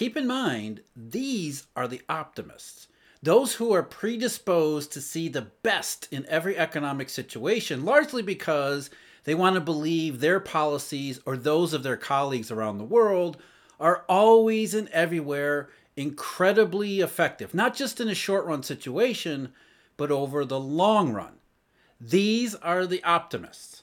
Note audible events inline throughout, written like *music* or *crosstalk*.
keep in mind, these are the optimists. Those who are predisposed to see the best in every economic situation, largely because they want to believe their policies or those of their colleagues around the world are always and everywhere incredibly effective, not just in a short run situation, but over the long run. These are the optimists.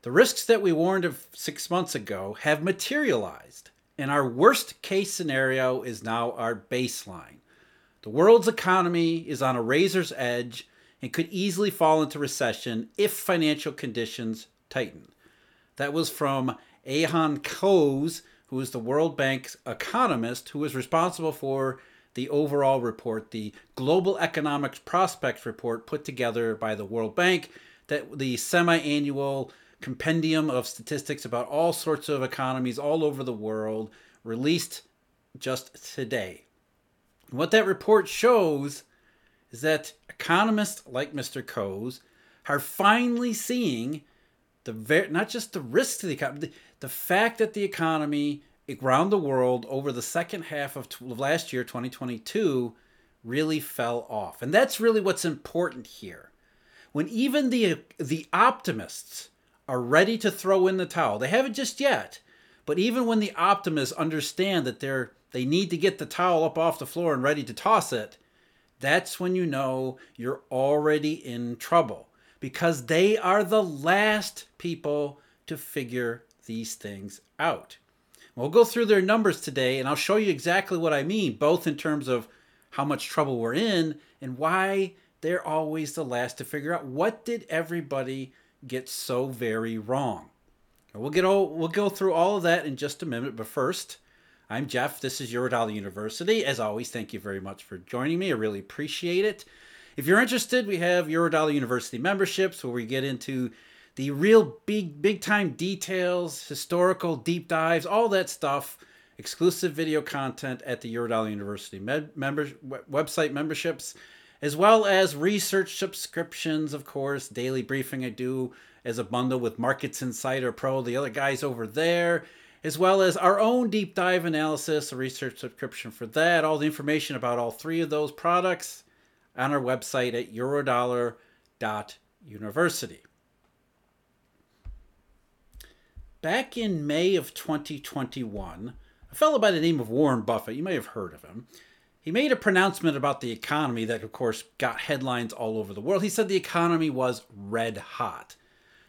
The risks that we warned of six months ago have materialized, and our worst case scenario is now our baseline. The world's economy is on a razor's edge and could easily fall into recession if financial conditions tighten. That was from Ayhan Kose, who is the World Bank's economist who is responsible for the overall report, the Global Economic Prospects report put together by the World Bank, that the semi-annual compendium of statistics about all sorts of economies all over the world released just today. what that report shows is that economists like Mr. Kose are finally seeing the ver- not just the risks to the economy, the, the fact that the economy around the world over the second half of t- last year, 2022, really fell off. And that's really what's important here. When even the the optimists are ready to throw in the towel, they haven't just yet, but even when the optimists understand that they're they need to get the towel up off the floor and ready to toss it, that's when you know you're already in trouble because they are the last people to figure these things out. We'll go through their numbers today and I'll show you exactly what I mean, both in terms of how much trouble we're in and why they're always the last to figure out what did everybody get so very wrong. We'll get all, we'll go through all of that in just a minute, but first, I'm Jeff. This is Eurodollar University. As always, thank you very much for joining me. I really appreciate it. If you're interested, we have Eurodollar University memberships where we get into the real big, big time details, historical deep dives, all that stuff, exclusive video content at the Eurodollar University med- member- website memberships, as well as research subscriptions, of course, daily briefing I do as a bundle with Markets Insider Pro, the other guys over there, as well as our own deep dive analysis, a research subscription for that, all the information about all three of those products on our website at eurodollar.university. Back in May of 2021, a fellow by the name of Warren Buffett, you may have heard of him, he made a pronouncement about the economy that, of course, got headlines all over the world. He said the economy was red hot.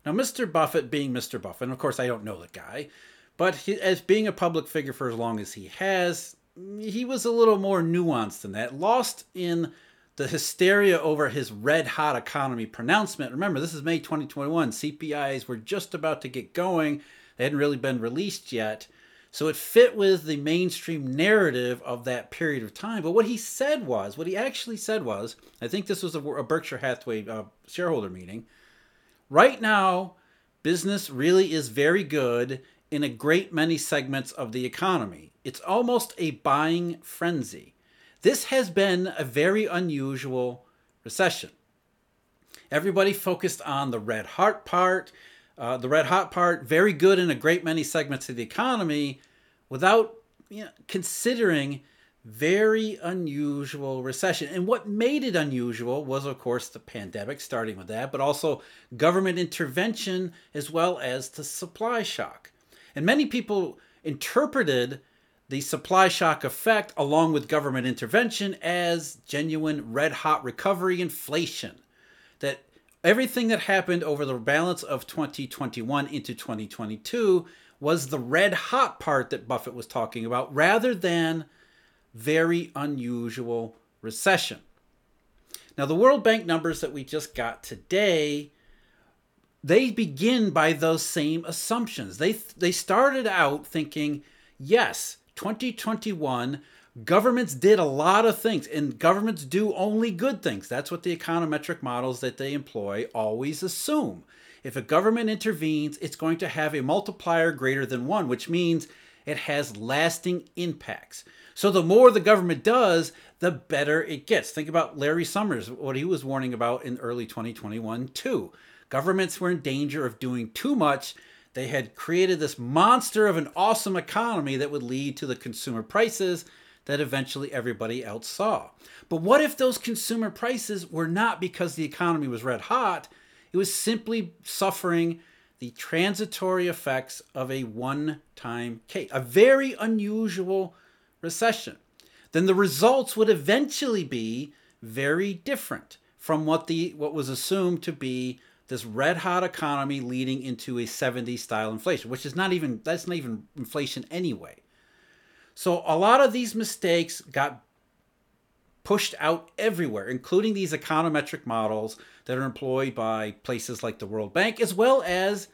Now, Mr. Buffett, being Mr. Buffett, and of course, I don't know the guy, but he, as being a public figure for as long as he has, he was a little more nuanced than that, lost in the hysteria over his red hot economy pronouncement. Remember, this is May 2021. CPIs were just about to get going, they hadn't really been released yet. So it fit with the mainstream narrative of that period of time. But what he said was, what he actually said was, I think this was a, a Berkshire Hathaway uh, shareholder meeting. Right now, business really is very good in a great many segments of the economy. It's almost a buying frenzy. This has been a very unusual recession. Everybody focused on the red heart part, uh, the red hot part, very good in a great many segments of the economy, without you know, considering very unusual recession. And what made it unusual was, of course, the pandemic, starting with that, but also government intervention as well as the supply shock. And many people interpreted the supply shock effect, along with government intervention, as genuine red hot recovery inflation. That everything that happened over the balance of 2021 into 2022 was the red hot part that Buffett was talking about, rather than very unusual recession. Now, the World Bank numbers that we just got today, they begin by those same assumptions. They they started out thinking, yes, 2021, governments did a lot of things, and governments do only good things. That's what the econometric models that they employ always assume. If a government intervenes, it's going to have a multiplier greater than one, which means it has lasting impacts. So the more the government does, the better it gets. Think about Larry Summers, what he was warning about in early 2021, too. Governments were in danger of doing too much They had created this monster of an awesome economy that would lead to the consumer prices that eventually everybody else saw. But what if those consumer prices were not because the economy was red hot? It was simply suffering the transitory effects of a one time case, a very unusual recession. Then the results would eventually be very different from what the what was assumed to be this red hot economy leading into a 70s style inflation, which is not even that's not even inflation anyway. So a lot of these mistakes got pushed out everywhere, including these econometric models that are employed by places like the World Bank, as well as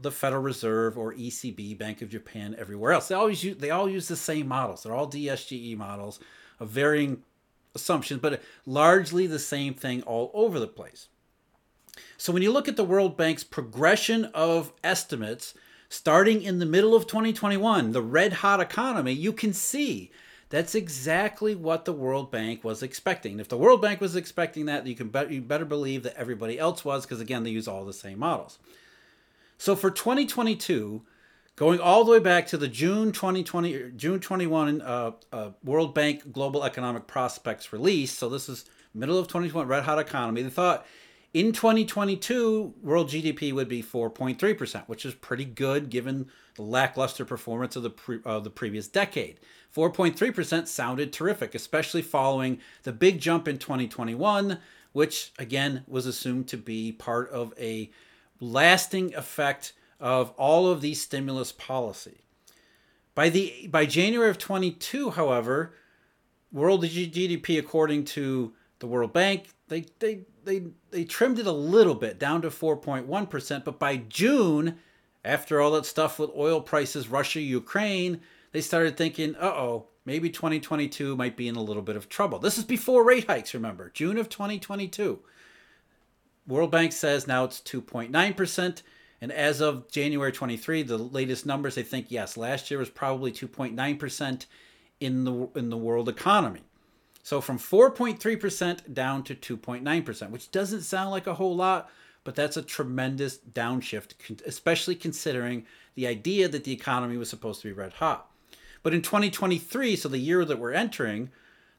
the Federal Reserve or ECB, Bank of Japan, everywhere else. They always use, they all use the same models. They're all DSGE models of varying assumptions, but largely the same thing all over the place. So when you look at the World Bank's progression of estimates starting in the middle of 2021, the red hot economy, you can see that's exactly what the World Bank was expecting. If the World Bank was expecting that, you can bet, you better believe that everybody else was because again, they use all the same models. So for 2022, going all the way back to the June 2020 June 21 uh, uh, World Bank Global Economic Prospects release, so this is middle of 2021 red hot economy. They thought in 2022 world GDP would be 4.3%, which is pretty good given the lackluster performance of the pre- of the previous decade. 4.3% sounded terrific, especially following the big jump in 2021, which again was assumed to be part of a lasting effect of all of these stimulus policy. By the by January of 22, however, world GDP according to the World Bank, they they they they trimmed it a little bit down to 4.1%, but by June, after all that stuff with oil prices, Russia, Ukraine, they started thinking, "Uh-oh, maybe 2022 might be in a little bit of trouble." This is before rate hikes, remember? June of 2022. World Bank says now it's 2.9%. And as of January 23, the latest numbers, they think, yes, last year was probably 2.9% in the, in the world economy. So from 4.3% down to 2.9%, which doesn't sound like a whole lot, but that's a tremendous downshift, especially considering the idea that the economy was supposed to be red hot. But in 2023, so the year that we're entering,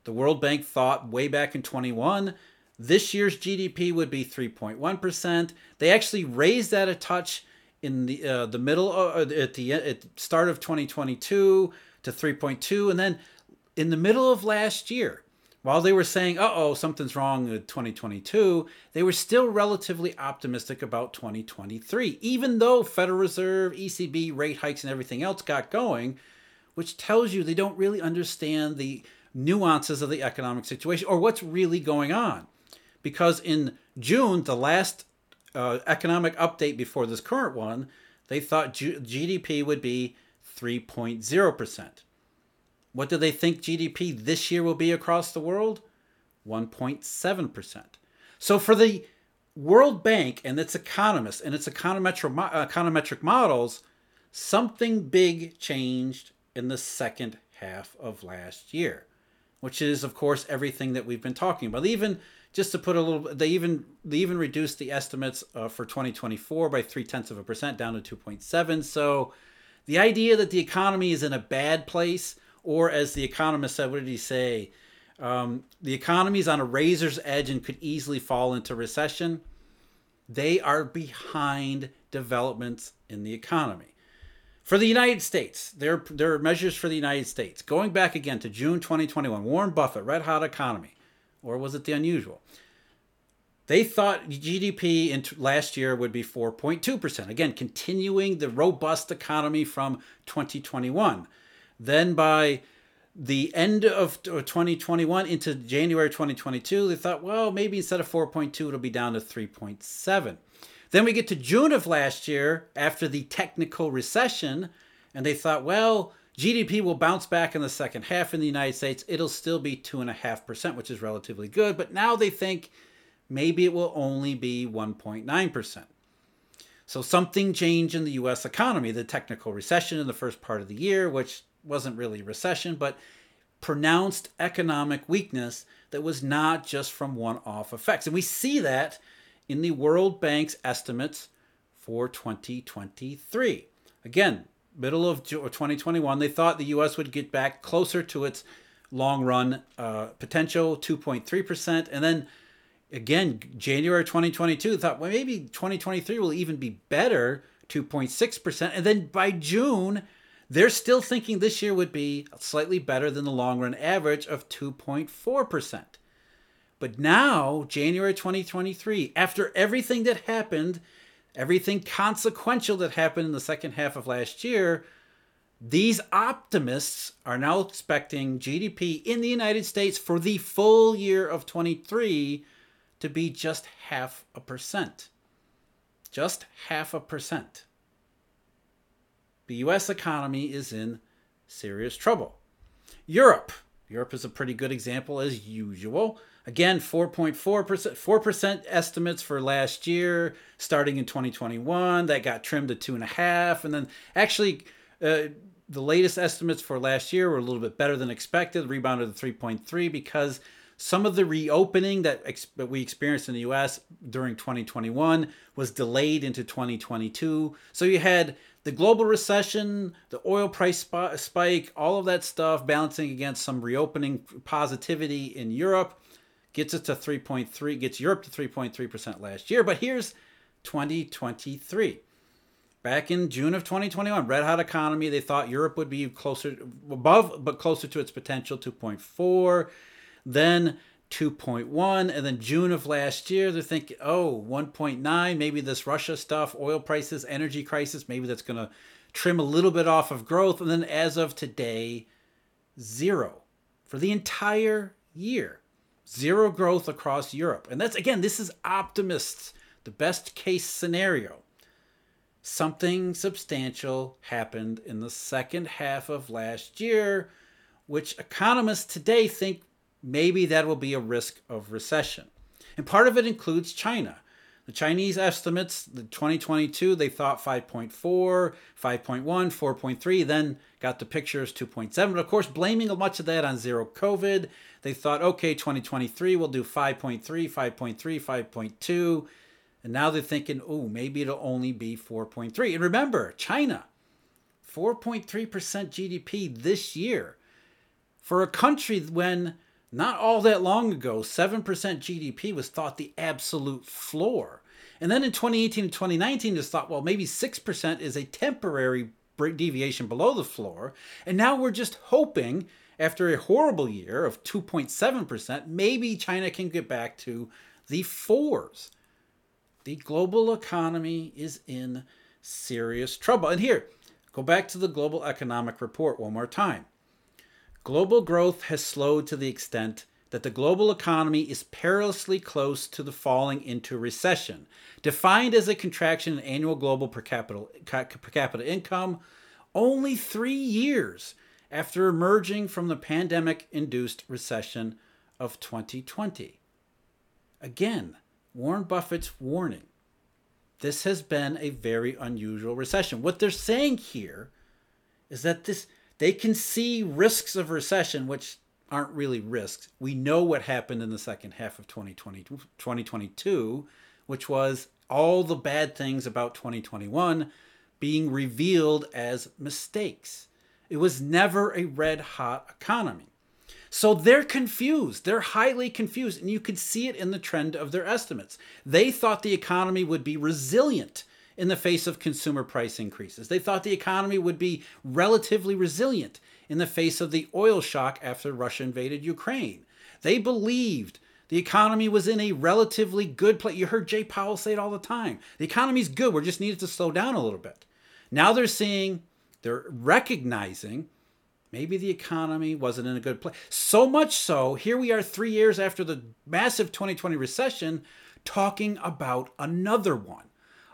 the World Bank thought way back in 21 this year's GDP would be 3.1%. They actually raised that a touch in the uh, the middle of, uh, at the at the start of 2022 to 3.2 and then in the middle of last year while they were saying uh-oh something's wrong with 2022 they were still relatively optimistic about 2023 even though Federal Reserve ECB rate hikes and everything else got going which tells you they don't really understand the nuances of the economic situation or what's really going on because in June, the last uh, economic update before this current one, they thought G- GDP would be 3.0%. What do they think GDP this year will be across the world? 1.7%. So for the World Bank and its economists and its econometric, econometric models, something big changed in the second half of last year, which is, of course, everything that we've been talking about. Even just to put a little they even they even reduced the estimates uh, for 2024 by three tenths of a percent down to 2.7 so the idea that the economy is in a bad place or as the economist said what did he say um, the economy is on a razor's edge and could easily fall into recession they are behind developments in the economy for the United States, there, there are measures for the United States. Going back again to June 2021, Warren Buffett, red hot economy or was it the unusual? They thought GDP in last year would be 4.2%. Again, continuing the robust economy from 2021. Then by the end of uh, 2021 into January 2022, they thought, well, maybe instead of 4.2, it'll be down to 3.7. Then we get to June of last year after the technical recession, and they thought, well, GDP will bounce back in the second half in the United States. It'll still be 2.5%, which is relatively good, but now they think maybe it will only be 1.9%. So something changed in the US economy. The technical recession in the first part of the year, which wasn't really recession, but pronounced economic weakness that was not just from one off effects. And we see that in the World Bank's estimates for 2023. Again, middle of 2021, they thought the US would get back closer to its long run uh, potential, 2.3%. And then again, January 2022, they thought, well, maybe 2023 will even be better, 2.6%. And then by June, they're still thinking this year would be slightly better than the long run average of 2.4%. But now, January 2023, after everything that happened, everything consequential that happened in the second half of last year, these optimists are now expecting GDP in the United States for the full year of 23 to be just half a percent. Just half a percent. The US economy is in serious trouble. Europe. Europe is a pretty good example as usual. Again, 4.4%, 4% estimates for last year, starting in 2021. That got trimmed to 2.5. And then actually, uh, the latest estimates for last year were a little bit better than expected, rebounded to 3.3 because some of the reopening that, ex- we experienced in the US during 2021 was delayed into 2022. So you had the global recession, the oil price sp- spike, all of that stuff balancing against some reopening positivity in Europe gets it to 3.3, gets Europe to 3.3% last year. But here's 2023. Back in June of 2021, red hot economy, they thought Europe would be closer above but closer to its potential 2.4, then 2.1 and then June of last year they're thinking oh 1.9 maybe this Russia stuff oil prices energy crisis maybe that's going to trim a little bit off of growth and then as of today zero for the entire year zero growth across Europe. And that's, again, this is optimists, the best case scenario. Something substantial happened in the second half of last year, which economists today think maybe that will be a risk of recession. And part of it includes China. The Chinese estimates, the 2022, they thought 5.4, 5.1, 4.3, then got the pictures 2.7. But of course, blaming much of that on zero COVID, they thought, okay, 2023, we'll do 5.3, 5.3, 5.2. And now they're thinking, oh, maybe it'll only be 4.3. And remember, China, 4.3% GDP this year. For a country when not all that long ago, 7% GDP was thought the absolute floor. And then in 2018 and 2019, just thought, well, maybe 6% is a temporary deviation below the floor. And now we're just hoping, after a horrible year of 2.7%, maybe China can get back to the fours. The global economy is in serious trouble. And here, go back to the Global Economic Report one more time. Global growth has slowed to the extent that the global economy is perilously close to the falling into recession, defined as a contraction in annual global per capita, per capita income only three years after emerging from the pandemic induced recession of 2020. Again, Warren Buffett's warning. This has been a very unusual recession. What they're saying here is that this they can see risks of recession, which aren't really risks. We know what happened in the second half of 2020, 2022, which was all the bad things about 2021 being revealed as mistakes. It was never a red hot economy. So they're confused. They're highly confused. And you could see it in the trend of their estimates. They thought the economy would be resilient in the face of consumer price increases. They thought the economy would be relatively resilient in the face of the oil shock after Russia invaded Ukraine. They believed the economy was in a relatively good place. You heard Jay Powell say it all the time. The economy's good. We're just needed to slow down a little bit. Now they're seeing, they're recognizing maybe the economy wasn't in a good place. So much so, here we are three years after the massive 2020 recession, talking about another one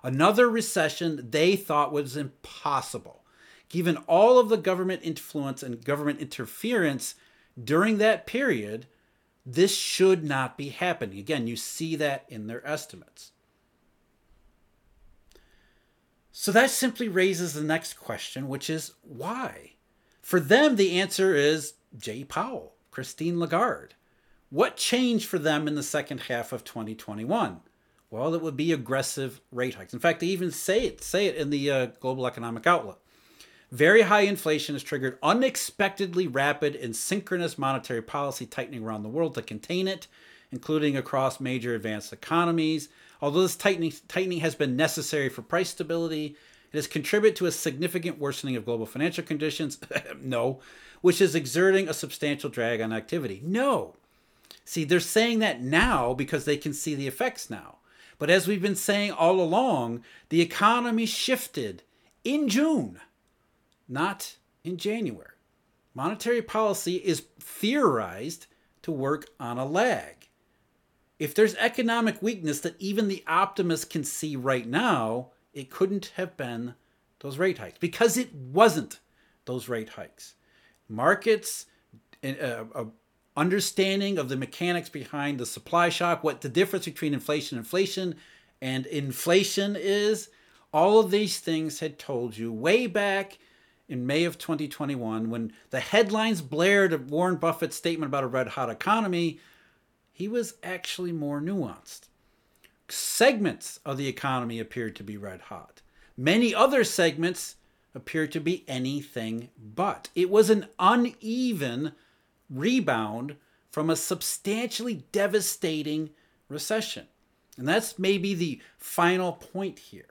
another recession they thought was impossible. Given all of the government influence and government interference during that period, this should not be happening. Again, you see that in their estimates. So that simply raises the next question, which is why? For them, the answer is Jay Powell, Christine Lagarde. What changed for them in the second half of 2021? Well, it would be aggressive rate hikes. In fact, they even say it, say it in the uh, Global Economic Outlook. Very high inflation has triggered unexpectedly rapid and synchronous monetary policy tightening around the world to contain it, including across major advanced economies. Although this tightening, tightening has been necessary for price stability, it has contributed to a significant worsening of global financial conditions. *laughs* no. Which is exerting a substantial drag on activity. No. See, they're saying that now because they can see the effects now. But as we've been saying all along, the economy shifted in June, not in January. Monetary policy is theorized to work on a lag. If there's economic weakness that even the optimists can see right now, it couldn't have been those rate hikes because it wasn't those rate hikes. Markets, uh, uh, understanding of the mechanics behind the supply shock, what the difference between inflation, inflation, and inflation is, all of these things had told you way back in May of 2021 when the headlines blared of Warren Buffett's statement about a red hot economy. He was actually more nuanced segments of the economy appeared to be red hot. Many other segments appeared to be anything but. It was an uneven rebound from a substantially devastating recession. And that's maybe the final point here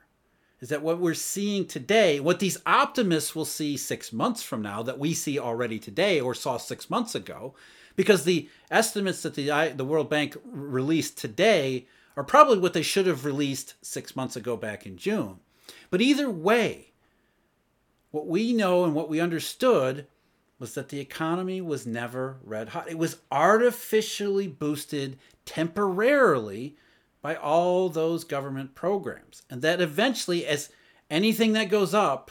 is that what we're seeing today, what these optimists will see six months from now, that we see already today or saw six months ago, because the estimates that the, the World Bank released today are probably what they should have released six months ago back in June. But either way, what we know and what we understood was that the economy was never red hot. It was artificially boosted temporarily by all those government programs. And that eventually, as anything that goes up,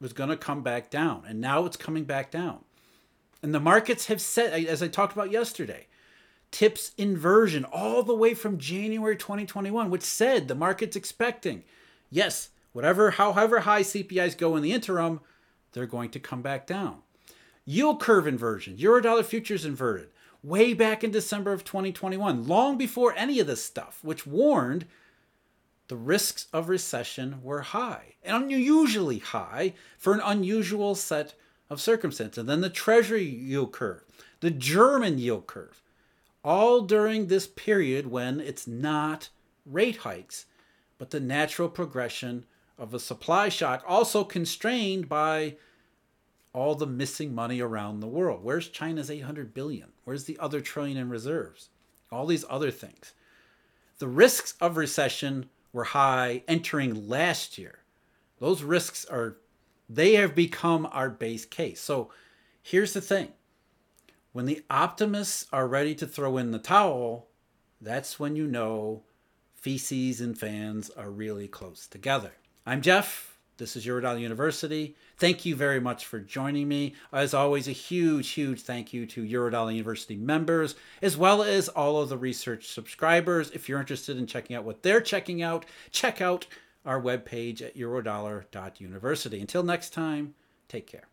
was going to come back down. And now it's coming back down. And the markets have said, as I talked about yesterday, TIPS inversion all the way from January 2021, which said the market's expecting, yes, whatever, however high CPIs go in the interim, they're going to come back down. Yield curve inversion, Eurodollar futures inverted way back in December of 2021, long before any of this stuff, which warned the risks of recession were high and unusually high for an unusual set of circumstances. And then the Treasury yield curve, the German yield curve, all during this period when it's not rate hikes, but the natural progression of a supply shock, also constrained by all the missing money around the world. Where's China's 800 billion? Where's the other trillion in reserves? All these other things. The risks of recession were high entering last year. Those risks are, they have become our base case. So here's the thing when the optimists are ready to throw in the towel, that's when you know feces and fans are really close together. I'm Jeff. This is Eurodollar University. Thank you very much for joining me. As always, a huge, huge thank you to Eurodollar University members, as well as all of the research subscribers. If you're interested in checking out what they're checking out, check out our webpage at eurodollar.university. Until next time, take care.